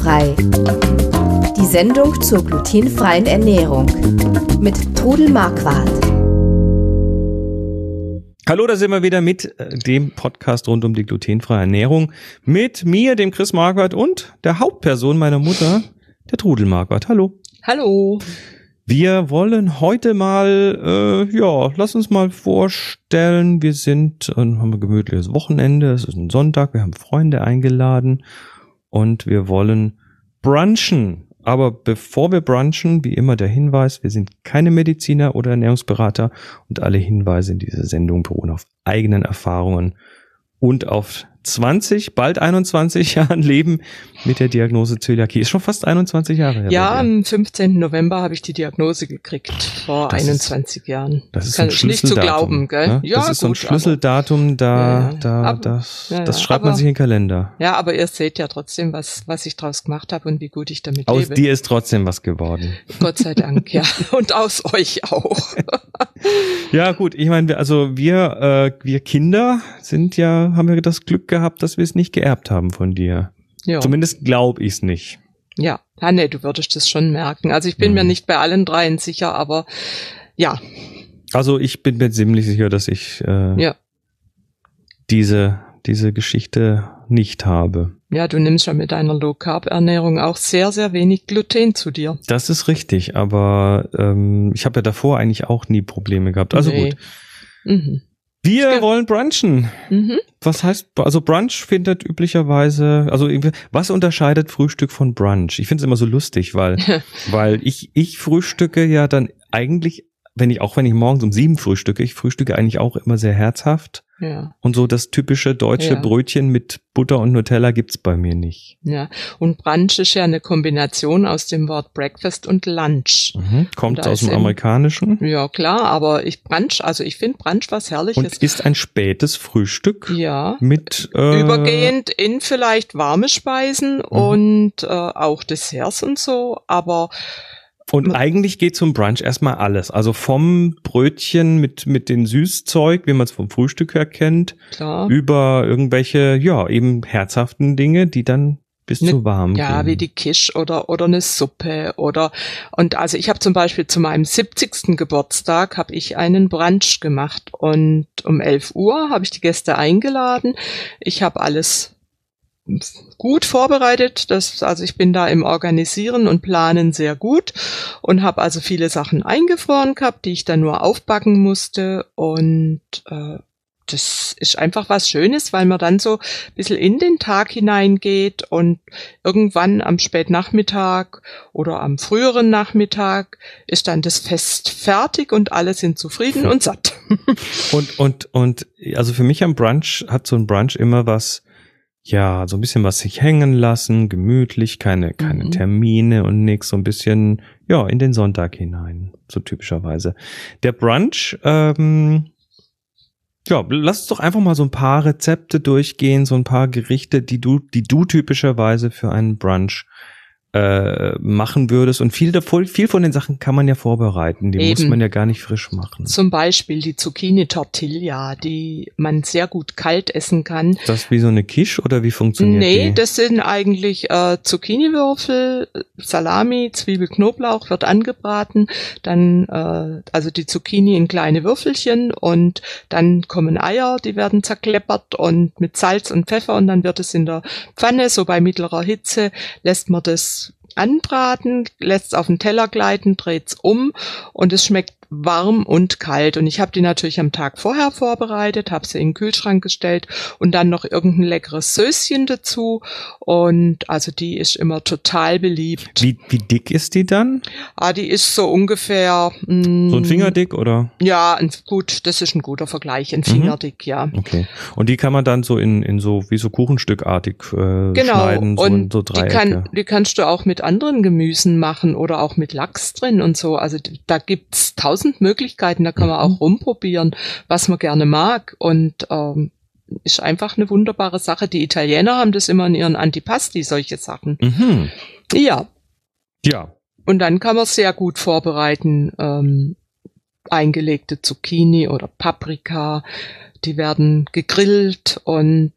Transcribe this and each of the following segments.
Glutenfrei. Die Sendung zur glutenfreien Ernährung mit Trudel Marquardt. Hallo, da sind wir wieder mit äh, dem Podcast rund um die glutenfreie Ernährung. Mit mir, dem Chris Marquardt und der Hauptperson meiner Mutter, der Trudel Marquardt. Hallo. Hallo. Wir wollen heute mal, äh, ja, lass uns mal vorstellen, wir sind, äh, haben ein gemütliches Wochenende, es ist ein Sonntag, wir haben Freunde eingeladen und wir wollen brunchen. Aber bevor wir brunchen, wie immer der Hinweis, wir sind keine Mediziner oder Ernährungsberater und alle Hinweise in dieser Sendung beruhen auf eigenen Erfahrungen und auf 20, bald 21 Jahren Leben mit der Diagnose Zöliakie. Ist schon fast 21 Jahre her. Ja, am 15. November habe ich die Diagnose gekriegt, vor das 21 ist, Jahren. Das ist Kann ein nicht zu glauben, gell? Ne? Ja, das ist gut, so ein Schlüsseldatum, da, ja, da, aber, das, ja, das schreibt aber, man sich in den Kalender. Ja, aber ihr seht ja trotzdem, was, was ich draus gemacht habe und wie gut ich damit aus lebe. Aus dir ist trotzdem was geworden. Gott sei Dank, ja. Und aus euch auch. ja, gut, ich meine, also wir, äh, wir Kinder sind ja, haben wir das Glück gehabt, dass wir es nicht geerbt haben von dir. Ja. Zumindest glaube ich es nicht. Ja, ja, nee, du würdest das schon merken. Also ich bin mhm. mir nicht bei allen dreien sicher, aber ja. Also ich bin mir ziemlich sicher, dass ich äh, ja. diese, diese Geschichte nicht habe. Ja, du nimmst ja mit deiner Low Carb Ernährung auch sehr, sehr wenig Gluten zu dir. Das ist richtig, aber ähm, ich habe ja davor eigentlich auch nie Probleme gehabt. Also nee. gut. Mhm. Wir wollen brunchen. Mhm. Was heißt, also Brunch findet üblicherweise, also was unterscheidet Frühstück von Brunch? Ich finde es immer so lustig, weil, weil ich, ich frühstücke ja dann eigentlich, wenn ich, auch wenn ich morgens um sieben frühstücke, ich frühstücke eigentlich auch immer sehr herzhaft. Ja. Und so das typische deutsche ja. Brötchen mit Butter und Nutella gibt's bei mir nicht. Ja, und Brunch ist ja eine Kombination aus dem Wort Breakfast und Lunch. Mhm. Kommt aus dem Amerikanischen? Ja, klar, aber ich Brunch, also ich finde Brunch was Herrliches. Und ist ein spätes Frühstück. Ja. Mit äh, übergehend in vielleicht warme Speisen mhm. und äh, auch Desserts und so, aber und eigentlich geht zum Brunch erstmal alles. Also vom Brötchen mit, mit den Süßzeug, wie man es vom Frühstück her kennt, Klar. über irgendwelche, ja, eben herzhaften Dinge, die dann bis ne, zu warm Ja, gehen. wie die Kisch oder, oder eine Suppe oder, und also ich habe zum Beispiel zu meinem 70. Geburtstag habe ich einen Brunch gemacht und um 11 Uhr habe ich die Gäste eingeladen. Ich habe alles gut vorbereitet. Das, also ich bin da im Organisieren und Planen sehr gut und habe also viele Sachen eingefroren gehabt, die ich dann nur aufbacken musste. Und äh, das ist einfach was Schönes, weil man dann so ein bisschen in den Tag hineingeht und irgendwann am Spätnachmittag oder am früheren Nachmittag ist dann das Fest fertig und alle sind zufrieden und satt. und, und, und, also für mich am Brunch hat so ein Brunch immer was, ja, so ein bisschen was sich hängen lassen, gemütlich, keine, keine mhm. Termine und nix, so ein bisschen, ja, in den Sonntag hinein, so typischerweise. Der Brunch, ähm, ja, lass uns doch einfach mal so ein paar Rezepte durchgehen, so ein paar Gerichte, die du, die du typischerweise für einen Brunch äh, machen würdest. Und viel, davon, viel von den Sachen kann man ja vorbereiten. Die Eben. muss man ja gar nicht frisch machen. Zum Beispiel die Zucchini Tortilla, die man sehr gut kalt essen kann. Ist das wie so eine Quiche oder wie funktioniert nee, die? Nee, das sind eigentlich äh, Zucchiniwürfel, Salami, Zwiebel, Knoblauch wird angebraten, dann äh, also die Zucchini in kleine Würfelchen und dann kommen Eier, die werden zerkleppert und mit Salz und Pfeffer und dann wird es in der Pfanne so bei mittlerer Hitze lässt man das anbraten, lässt es auf den Teller gleiten, dreht's um und es schmeckt warm und kalt. Und ich habe die natürlich am Tag vorher vorbereitet, habe sie in den Kühlschrank gestellt und dann noch irgendein leckeres Söschen dazu. Und also die ist immer total beliebt. Wie, wie dick ist die dann? Ah, die ist so ungefähr. Mh, so ein mm, Fingerdick oder? Ja, ein, gut, das ist ein guter Vergleich, ein mhm. Fingerdick, mhm. ja. Okay. Und die kann man dann so in, in so wie so Kuchenstückartig äh, genau. schneiden, so und so Dreiecke. Die, kann, die kannst du auch mit anderen Gemüsen machen oder auch mit Lachs drin und so. Also da gibt's tausend tausend Möglichkeiten, da kann man auch mhm. rumprobieren, was man gerne mag und ähm, ist einfach eine wunderbare Sache. Die Italiener haben das immer in ihren Antipasti, solche Sachen. Mhm. Ja. Ja. Und dann kann man sehr gut vorbereiten, ähm, eingelegte Zucchini oder Paprika, die werden gegrillt und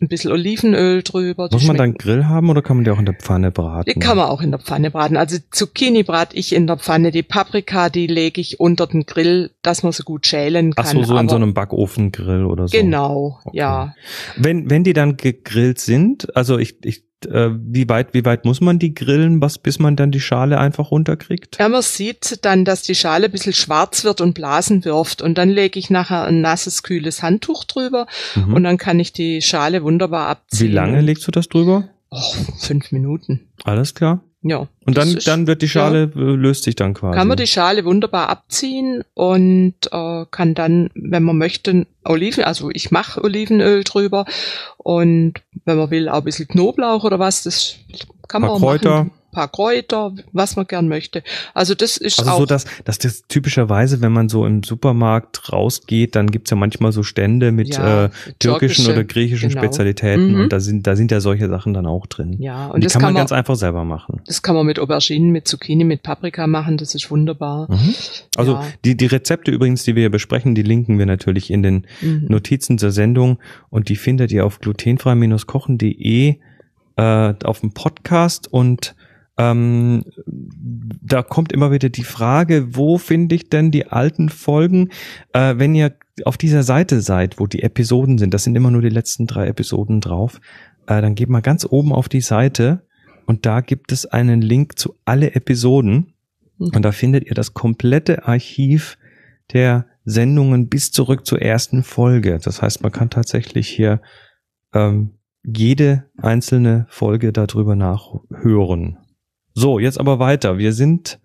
ein bisschen Olivenöl drüber. Muss man dann Grill haben oder kann man die auch in der Pfanne braten? Die kann man auch in der Pfanne braten. Also Zucchini brate ich in der Pfanne. Die Paprika, die lege ich unter den Grill, dass man sie gut schälen kann. Ach so, so in so einem Backofengrill oder so. Genau, Okay. ja. Wenn, wenn die dann gegrillt sind, also ich, ich, äh, wie weit, wie weit muss man die grillen, was, bis man dann die Schale einfach runterkriegt? Ja, man sieht dann, dass die Schale ein bisschen schwarz wird und Blasen wirft. Und dann lege ich nachher ein nasses, kühles Handtuch drüber Mhm. und dann kann ich die Schale wunderbar Wie abziehen. lange legst du das drüber? Och, fünf Minuten. Alles klar. Ja. Und dann, ist- dann wird die Schale, äh, löst sich dann quasi. Kann man die Schale wunderbar abziehen und äh, kann dann, wenn man möchte, Oliven, also ich mache Olivenöl drüber und wenn man will, auch ein bisschen Knoblauch oder was, das kann man auch Kräuter. machen. Paar Kräuter, was man gern möchte. Also das ist Also auch so, dass, dass das typischerweise, wenn man so im Supermarkt rausgeht, dann gibt's ja manchmal so Stände mit Ja, äh, türkischen türkische, oder griechischen genau. Spezialitäten Mhm. und da sind, da sind ja solche Sachen dann auch drin. ja, und, und die das kann, kann man man, ganz einfach selber machen. das kann man mit Auberginen, mit Zucchini, mit Paprika machen. Das ist wunderbar. Mhm. Also Ja. die, die Rezepte übrigens, die wir hier besprechen, die linken wir natürlich in den Mhm. Notizen zur Sendung und die findet ihr auf glutenfrei-kochen.de äh, auf dem Podcast und ähm, da kommt immer wieder die Frage, wo finde ich denn die alten Folgen? Äh, wenn ihr auf dieser Seite seid, wo die Episoden sind, das sind immer nur die letzten drei Episoden drauf, äh, dann geht mal ganz oben auf die Seite und da gibt es einen Link zu alle Episoden Mhm. und da findet ihr das komplette Archiv der Sendungen bis zurück zur ersten Folge. Das heißt, man kann tatsächlich hier ähm, jede einzelne Folge darüber nachhören. So, jetzt aber weiter. Wir sind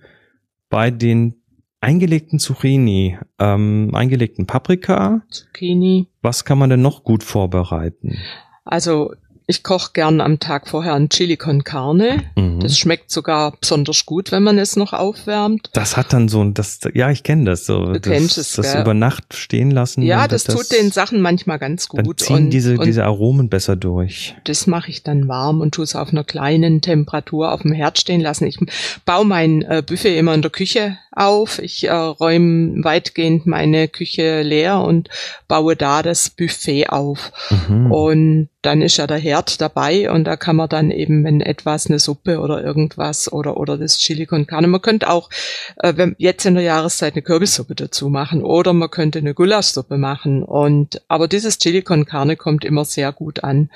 bei den eingelegten Zucchini, ähm, eingelegten Paprika. Zucchini. Was kann man denn noch gut vorbereiten? Also ich koche gern am Tag vorher ein Chili con Carne. Mhm. Das schmeckt sogar besonders gut, wenn man es noch aufwärmt. Das hat dann so ein, das, ja, ich kenne das so. Du das, kennst es, das gell? über Nacht stehen lassen. Ja, und das, tut den Sachen manchmal ganz Dann gut. ziehen und, diese, und diese Aromen besser durch. das mache ich dann warm und tue es auf einer kleinen Temperatur auf dem Herd stehen lassen. Ich baue mein äh, Buffet immer in der Küche auf. Ich äh, räume weitgehend meine Küche leer und baue da das Buffet auf. Mhm. Und dann ist ja der Herd dabei und da kann man dann eben, wenn etwas, eine Suppe oder irgendwas oder, oder das Chili con Carne, man könnte auch äh, wenn, jetzt in der Jahreszeit eine Kürbissuppe dazu machen oder man könnte eine Gulaschsuppe machen und, aber dieses Chili con Carne kommt immer sehr gut an.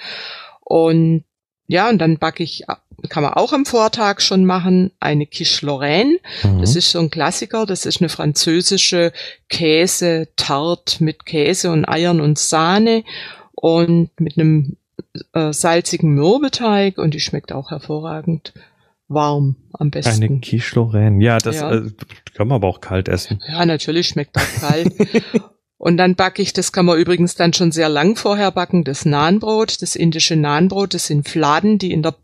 Und ja, und dann backe ich, kann man auch am Vortag schon machen, eine Quiche Lorraine. Mhm. Das ist so ein Klassiker. Das ist eine französische Käse-Tart mit Käse und Eiern und Sahne und mit einem äh, salzigen Mürbeteig und die schmeckt auch hervorragend warm am besten. Eine Quiche Lorraine. Ja, das Ja. Äh, kann man aber auch kalt essen. Ja, natürlich schmeckt auch kalt. Und dann backe ich, das kann man übrigens dann schon sehr lang vorher backen, das Nahenbrot, das indische Nahenbrot, das sind Fladen, die in der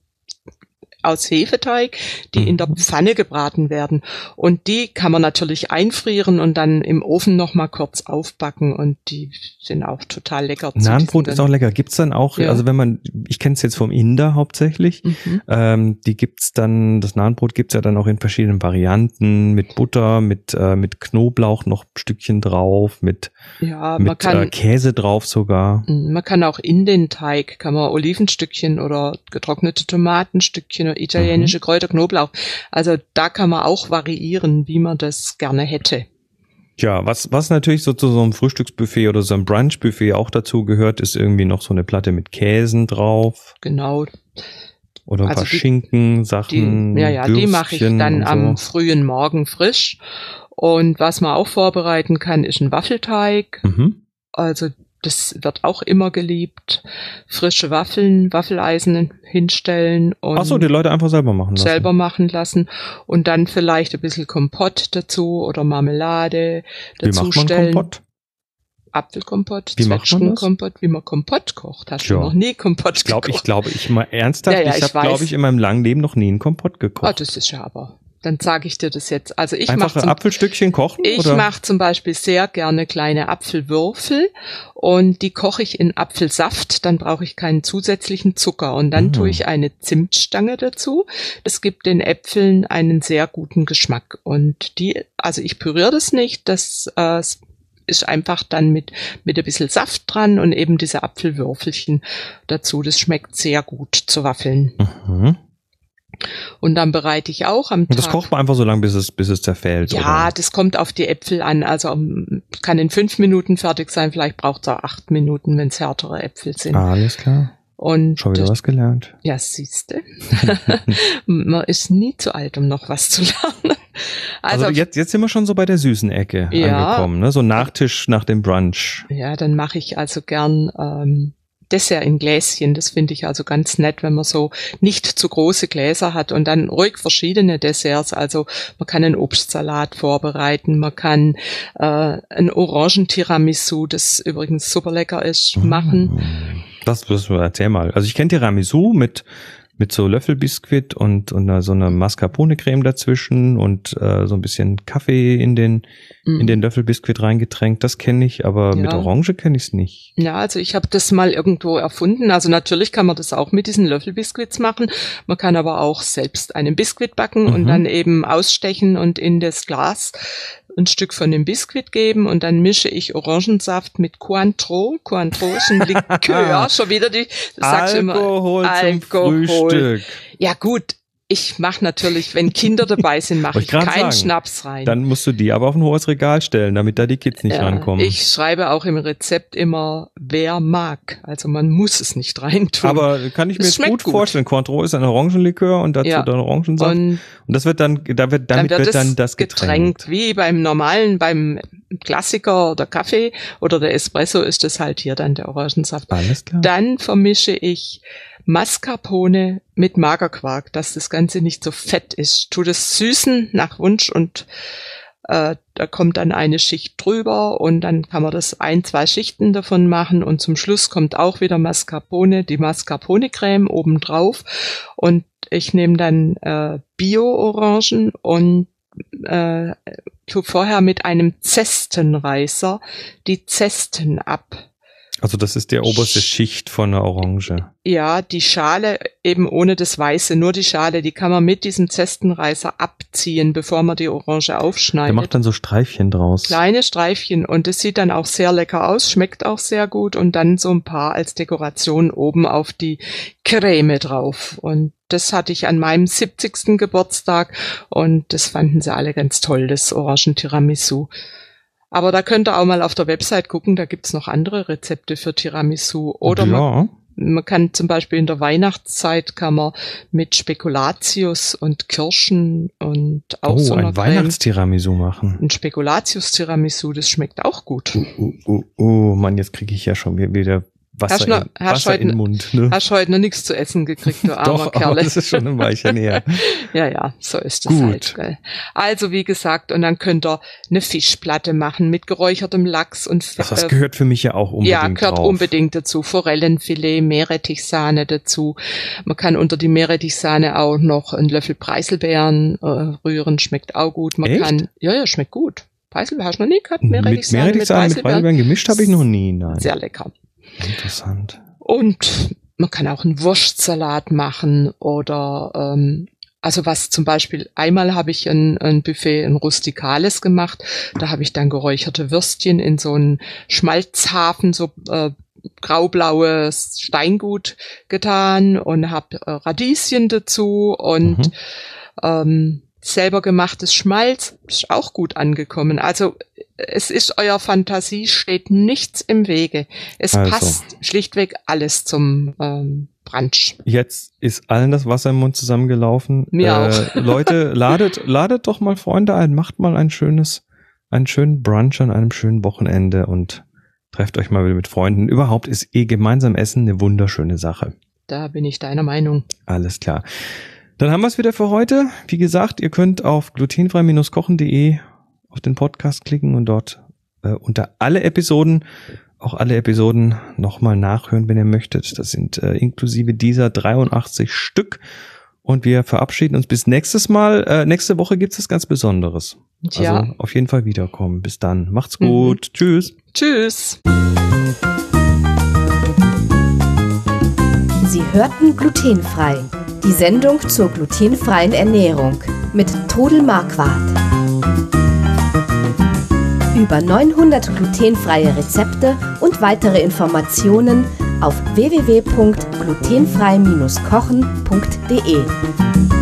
aus Hefeteig, die in der Mhm. Pfanne gebraten werden. Und die kann man natürlich einfrieren und dann im Ofen noch mal kurz aufbacken und die sind auch total lecker. Nahenbrot ist auch lecker. Gibt's dann auch, Ja. also wenn man, ich kenne es jetzt vom Inder hauptsächlich, Mhm. ähm, die gibt's dann, das Nahenbrot gibt's ja dann auch in verschiedenen Varianten, mit Butter, mit, äh, mit Knoblauch noch Stückchen drauf, mit, Ja, mit kann, äh, Käse drauf sogar. Mm, Man kann auch in den Teig, kann man Olivenstückchen oder getrocknete Tomatenstückchen italienische Kräuter, Knoblauch. Also da kann man auch variieren, wie man das gerne hätte. Ja, was, was natürlich so zu so einem Frühstücksbuffet oder so einem Brunchbuffet auch dazu gehört, ist irgendwie noch so eine Platte mit Käsen drauf Genau. oder ein Also paar die- Schinken, Die, Sachen. ja, ja, die mache ich Würstchen dann und am so. frühen Morgen frisch. Und was man auch vorbereiten kann, ist ein Waffelteig. Mhm. Also das wird auch immer geliebt. Frische Waffeln, Waffeleisen hinstellen und Ach so, die Leute einfach selber machen lassen. selber machen lassen und dann vielleicht ein bisschen Kompott dazu oder Marmelade Wie macht man. Kompott? Apfelkompott, Wie? Zwetschgenkompott, wie man Kompott kocht. Hast Ja. du noch nie Kompott Ich glaube, ich gekocht? glaube, ich mal ernsthaft, Ja, ja, ich ich habe, glaube ich, in meinem langen Leben noch nie einen Kompott gekocht. das ist ja aber. Dann sage ich dir das jetzt. Also ich mache zum, Apfelstückchen kochen? ich mache zum Beispiel sehr gerne kleine Apfelwürfel und die koche ich in Apfelsaft. Dann brauche ich keinen zusätzlichen Zucker und dann Mhm. tue ich eine Zimtstange dazu. Das gibt den Äpfeln einen sehr guten Geschmack und die, also ich püriere das nicht. Das äh, ist einfach dann mit, mit ein bisschen Saft dran und eben diese Apfelwürfelchen dazu. Das schmeckt sehr gut zu Waffeln. Mhm. Und dann bereite ich auch am Tag. Das kocht man einfach so lange, bis es, bis es zerfällt. Ja, oder? das kommt auf die Äpfel an. Also kann in fünf Minuten fertig sein. Vielleicht braucht es auch acht Minuten, wenn es härtere Äpfel sind. Alles klar. Und Schon wieder was gelernt. Ja, siehste. Man ist nie zu alt, um noch was zu lernen. Also, also, jetzt, jetzt sind wir schon so bei der süßen Ecke ja, angekommen, ne? So Nachtisch nach dem Brunch. Ja, dann mache ich also gern ähm, Dessert in Gläschen. Das finde ich also ganz nett, wenn man so nicht zu große Gläser hat und dann ruhig verschiedene Desserts. Also man kann einen Obstsalat vorbereiten, man kann äh, ein Orangentiramisu, das übrigens super lecker ist, machen. Das, das erzähl mal. Also ich kenne Tiramisu mit mit so Löffelbiskuit und, und so eine Mascarpone-Creme dazwischen und äh, so ein bisschen Kaffee in den, mm. in den Löffelbiskuit reingetränkt. Das kenne ich, aber ja. mit Orange kenne ich es nicht. Ja, also ich habe das mal irgendwo erfunden. Also natürlich kann man das auch mit diesen Löffelbiskuits machen. Man kann aber auch selbst einen Biskuit backen mhm. und dann eben ausstechen und in das Glas ein Stück von dem Biskuit geben und dann mische ich Orangensaft mit Cointreau. Cointreau ist ein Likör, schon wieder die, sagst Alkohol immer, Alkohol. Frühstück. Ja gut, ich mache natürlich, wenn Kinder dabei sind, mache ich, ich keinen Schnaps rein. Dann musst du die aber auf ein hohes Regal stellen, damit da die Kids nicht ja, rankommen. Ich schreibe auch im Rezept immer, wer mag. Also man muss es nicht reintun. Aber kann ich mir jetzt gut, gut, vorstellen. Cointreau ist ein Orangenlikör und dazu ja. dann Orangensaft. Und, und, das wird dann, da wird, damit dann wird, wird dann das Getränk. Getränk. Wie beim normalen, beim Klassiker oder Kaffee oder der Espresso ist das halt hier dann der Orangensaft. Alles klar. Dann vermische ich Mascarpone mit Magerquark, dass das Ganze nicht so fett ist. Tu das süßen nach Wunsch und äh, da kommt dann eine Schicht drüber und dann kann man das ein, zwei Schichten davon machen und zum Schluss kommt auch wieder Mascarpone, die Mascarpone-Creme obendrauf und ich nehme dann äh, Bio-Orangen und äh, tu vorher mit einem Zestenreißer die Zesten ab. Also das ist die oberste Schicht von der Orange. Ja, die Schale eben ohne das Weiße, nur die Schale, die kann man mit diesem Zestenreißer abziehen, bevor man die Orange aufschneidet. Der macht dann so Streifchen draus. Kleine Streifchen und es sieht dann auch sehr lecker aus, schmeckt auch sehr gut und dann so ein paar als Dekoration oben auf die Creme drauf. Und das hatte ich an meinem 70. Geburtstag und das fanden sie alle ganz toll, das Orangentiramisu. Aber da könnt ihr auch mal auf der Website gucken, da gibt's noch andere Rezepte für Tiramisu. Oder ja. man, man kann zum Beispiel in der Weihnachtszeit kann man mit Spekulatius und Kirschen und auch oh, so ein Weihnachtstiramisu machen. Ein Spekulatius-Tiramisu, das schmeckt auch gut. Oh, oh, oh, oh Mann, jetzt kriege ich ja schon wieder Wasser, hast in, hast Wasser heute, in den Mund. Ne? Hast heute noch nichts zu essen gekriegt, du armer Doch, Kerle. das ist schon ein Weilchen her. ja, ja, so ist Gut. halt. Gell. Also wie gesagt, und dann könnt ihr eine Fischplatte machen mit geräuchertem Lachs und Ach, das äh, gehört für mich ja auch unbedingt Ja, gehört drauf. unbedingt dazu. Forellenfilet, Meerrettichsahne dazu. Man kann unter die Meerrettichsahne auch noch einen Löffel Preiselbeeren äh, rühren, schmeckt auch gut. Man Echt? kann, ja, ja, schmeckt gut. Preiselbeeren hast du noch nie gehabt? Meerrettichsahne mit, Meerrettichsahne mit Preiselbeeren gemischt habe ich noch nie, nein. Sehr lecker. Interessant. Und man kann auch einen Wurstsalat machen oder ähm, also was zum Beispiel, einmal habe ich ein, ein Buffet, ein rustikales gemacht, da habe ich dann geräucherte Würstchen in so einen Schmalzhafen, so äh, graublaues Steingut getan und habe äh, Radieschen dazu und mhm. ähm, selber gemachtes Schmalz ist auch gut angekommen. Also es ist euer Fantasie, steht nichts im Wege. Es also. passt schlichtweg alles zum ähm, Brunch. Jetzt ist allen das Wasser im Mund zusammengelaufen. Mir äh, auch. Leute, ladet, ladet doch mal Freunde ein, macht mal ein schönes, einen schönen Brunch an einem schönen Wochenende und trefft euch mal wieder mit Freunden. Überhaupt ist eh gemeinsam Essen eine wunderschöne Sache. Da bin ich deiner Meinung. Alles klar. Dann haben wir es wieder für heute. Wie gesagt, ihr könnt auf glutenfrei-kochen.de auf den Podcast klicken und dort äh, unter alle Episoden, auch alle Episoden nochmal nachhören, wenn ihr möchtet. Das sind äh, inklusive dieser 83 Stück. Und wir verabschieden uns bis nächstes Mal. Äh, nächste Woche gibt's was ganz Besonderes. Tja. Also auf jeden Fall wiederkommen. Bis dann. Macht's gut. Mhm. Tschüss. Tschüss. Sie hörten glutenfrei die Sendung zur glutenfreien Ernährung mit Todel Marquardt. Über 900 glutenfreie Rezepte und weitere Informationen auf www.glutenfrei-kochen.de.